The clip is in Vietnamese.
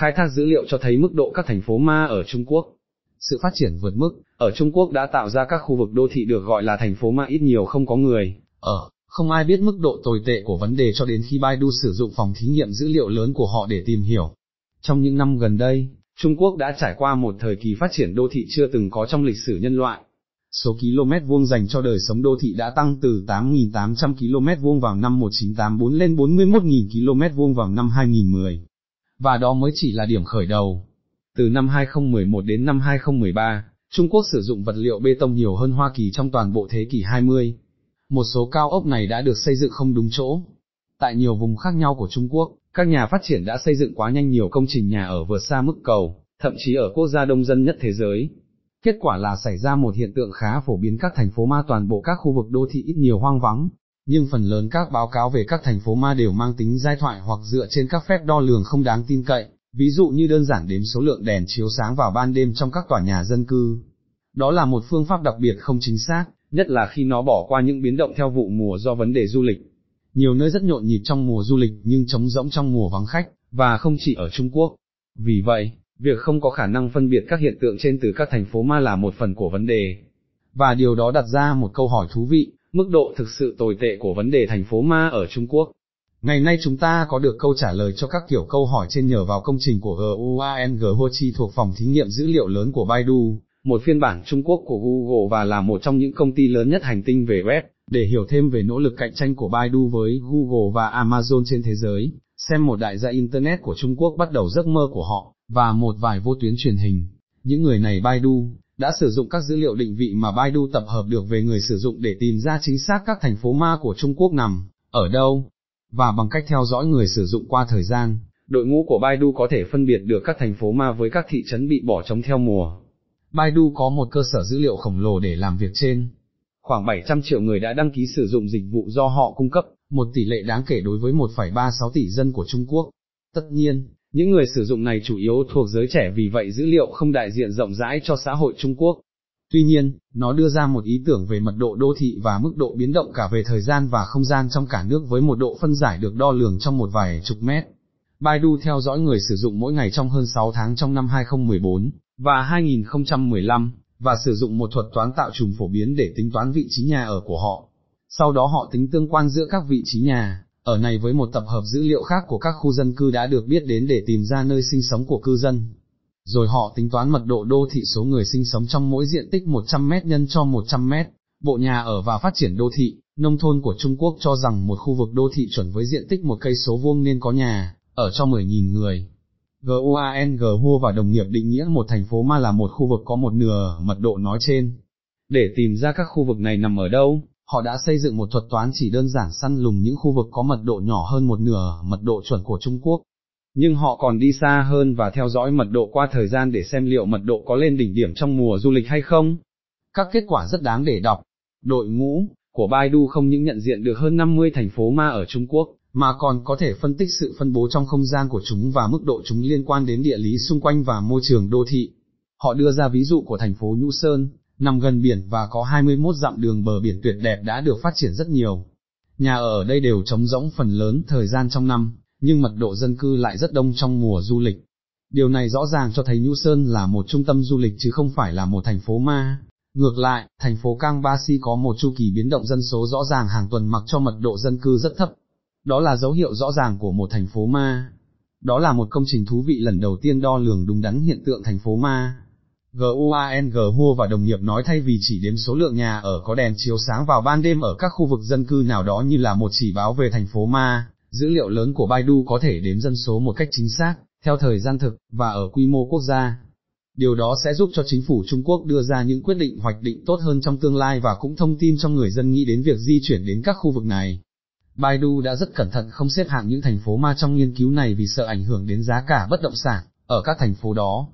khai thác dữ liệu cho thấy mức độ các thành phố ma ở Trung Quốc. Sự phát triển vượt mức, ở Trung Quốc đã tạo ra các khu vực đô thị được gọi là thành phố ma ít nhiều không có người, ở, không ai biết mức độ tồi tệ của vấn đề cho đến khi Baidu sử dụng phòng thí nghiệm dữ liệu lớn của họ để tìm hiểu. Trong những năm gần đây, Trung Quốc đã trải qua một thời kỳ phát triển đô thị chưa từng có trong lịch sử nhân loại. Số km vuông dành cho đời sống đô thị đã tăng từ 8.800 km vuông vào năm 1984 lên 41.000 km vuông vào năm 2010. Và đó mới chỉ là điểm khởi đầu. Từ năm 2011 đến năm 2013, Trung Quốc sử dụng vật liệu bê tông nhiều hơn Hoa Kỳ trong toàn bộ thế kỷ 20. Một số cao ốc này đã được xây dựng không đúng chỗ. Tại nhiều vùng khác nhau của Trung Quốc, các nhà phát triển đã xây dựng quá nhanh nhiều công trình nhà ở vượt xa mức cầu, thậm chí ở quốc gia đông dân nhất thế giới. Kết quả là xảy ra một hiện tượng khá phổ biến các thành phố ma toàn bộ các khu vực đô thị ít nhiều hoang vắng, nhưng phần lớn các báo cáo về các thành phố ma đều mang tính giai thoại hoặc dựa trên các phép đo lường không đáng tin cậy, ví dụ như đơn giản đếm số lượng đèn chiếu sáng vào ban đêm trong các tòa nhà dân cư. Đó là một phương pháp đặc biệt không chính xác, nhất là khi nó bỏ qua những biến động theo vụ mùa do vấn đề du lịch. Nhiều nơi rất nhộn nhịp trong mùa du lịch nhưng trống rỗng trong mùa vắng khách, và không chỉ ở Trung Quốc. Vì vậy, việc không có khả năng phân biệt các hiện tượng trên từ các thành phố ma là một phần của vấn đề. Và điều đó đặt ra một câu hỏi thú vị, mức độ thực sự tồi tệ của vấn đề thành phố ma ở Trung Quốc. Ngày nay chúng ta có được câu trả lời cho các kiểu câu hỏi trên nhờ vào công trình của GUANG Hochi thuộc phòng thí nghiệm dữ liệu lớn của Baidu, một phiên bản Trung Quốc của Google và là một trong những công ty lớn nhất hành tinh về web, để hiểu thêm về nỗ lực cạnh tranh của Baidu với Google và Amazon trên thế giới, xem một đại gia Internet của Trung Quốc bắt đầu giấc mơ của họ, và một vài vô tuyến truyền hình. Những người này Baidu, đã sử dụng các dữ liệu định vị mà Baidu tập hợp được về người sử dụng để tìm ra chính xác các thành phố ma của Trung Quốc nằm, ở đâu, và bằng cách theo dõi người sử dụng qua thời gian, đội ngũ của Baidu có thể phân biệt được các thành phố ma với các thị trấn bị bỏ trống theo mùa. Baidu có một cơ sở dữ liệu khổng lồ để làm việc trên. Khoảng 700 triệu người đã đăng ký sử dụng dịch vụ do họ cung cấp, một tỷ lệ đáng kể đối với 1,36 tỷ dân của Trung Quốc. Tất nhiên, những người sử dụng này chủ yếu thuộc giới trẻ vì vậy dữ liệu không đại diện rộng rãi cho xã hội Trung Quốc. Tuy nhiên, nó đưa ra một ý tưởng về mật độ đô thị và mức độ biến động cả về thời gian và không gian trong cả nước với một độ phân giải được đo lường trong một vài chục mét. Baidu theo dõi người sử dụng mỗi ngày trong hơn 6 tháng trong năm 2014 và 2015, và sử dụng một thuật toán tạo trùm phổ biến để tính toán vị trí nhà ở của họ. Sau đó họ tính tương quan giữa các vị trí nhà, ở này với một tập hợp dữ liệu khác của các khu dân cư đã được biết đến để tìm ra nơi sinh sống của cư dân. Rồi họ tính toán mật độ đô thị số người sinh sống trong mỗi diện tích 100 mét nhân cho 100 mét, bộ nhà ở và phát triển đô thị, nông thôn của Trung Quốc cho rằng một khu vực đô thị chuẩn với diện tích một cây số vuông nên có nhà, ở cho 10.000 người. GUANG Hua và đồng nghiệp định nghĩa một thành phố ma là một khu vực có một nửa mật độ nói trên. Để tìm ra các khu vực này nằm ở đâu, họ đã xây dựng một thuật toán chỉ đơn giản săn lùng những khu vực có mật độ nhỏ hơn một nửa mật độ chuẩn của Trung Quốc. Nhưng họ còn đi xa hơn và theo dõi mật độ qua thời gian để xem liệu mật độ có lên đỉnh điểm trong mùa du lịch hay không. Các kết quả rất đáng để đọc. Đội ngũ của Baidu không những nhận diện được hơn 50 thành phố ma ở Trung Quốc, mà còn có thể phân tích sự phân bố trong không gian của chúng và mức độ chúng liên quan đến địa lý xung quanh và môi trường đô thị. Họ đưa ra ví dụ của thành phố Nhũ Sơn, nằm gần biển và có 21 dặm đường bờ biển tuyệt đẹp đã được phát triển rất nhiều. Nhà ở đây đều trống rỗng phần lớn thời gian trong năm, nhưng mật độ dân cư lại rất đông trong mùa du lịch. Điều này rõ ràng cho thấy Nhũ Sơn là một trung tâm du lịch chứ không phải là một thành phố ma. Ngược lại, thành phố Cang Ba Si có một chu kỳ biến động dân số rõ ràng hàng tuần mặc cho mật độ dân cư rất thấp. Đó là dấu hiệu rõ ràng của một thành phố ma. Đó là một công trình thú vị lần đầu tiên đo lường đúng đắn hiện tượng thành phố ma. GUANG mua và đồng nghiệp nói thay vì chỉ đếm số lượng nhà ở có đèn chiếu sáng vào ban đêm ở các khu vực dân cư nào đó như là một chỉ báo về thành phố ma, dữ liệu lớn của Baidu có thể đếm dân số một cách chính xác, theo thời gian thực, và ở quy mô quốc gia. Điều đó sẽ giúp cho chính phủ Trung Quốc đưa ra những quyết định hoạch định tốt hơn trong tương lai và cũng thông tin cho người dân nghĩ đến việc di chuyển đến các khu vực này. Baidu đã rất cẩn thận không xếp hạng những thành phố ma trong nghiên cứu này vì sợ ảnh hưởng đến giá cả bất động sản, ở các thành phố đó,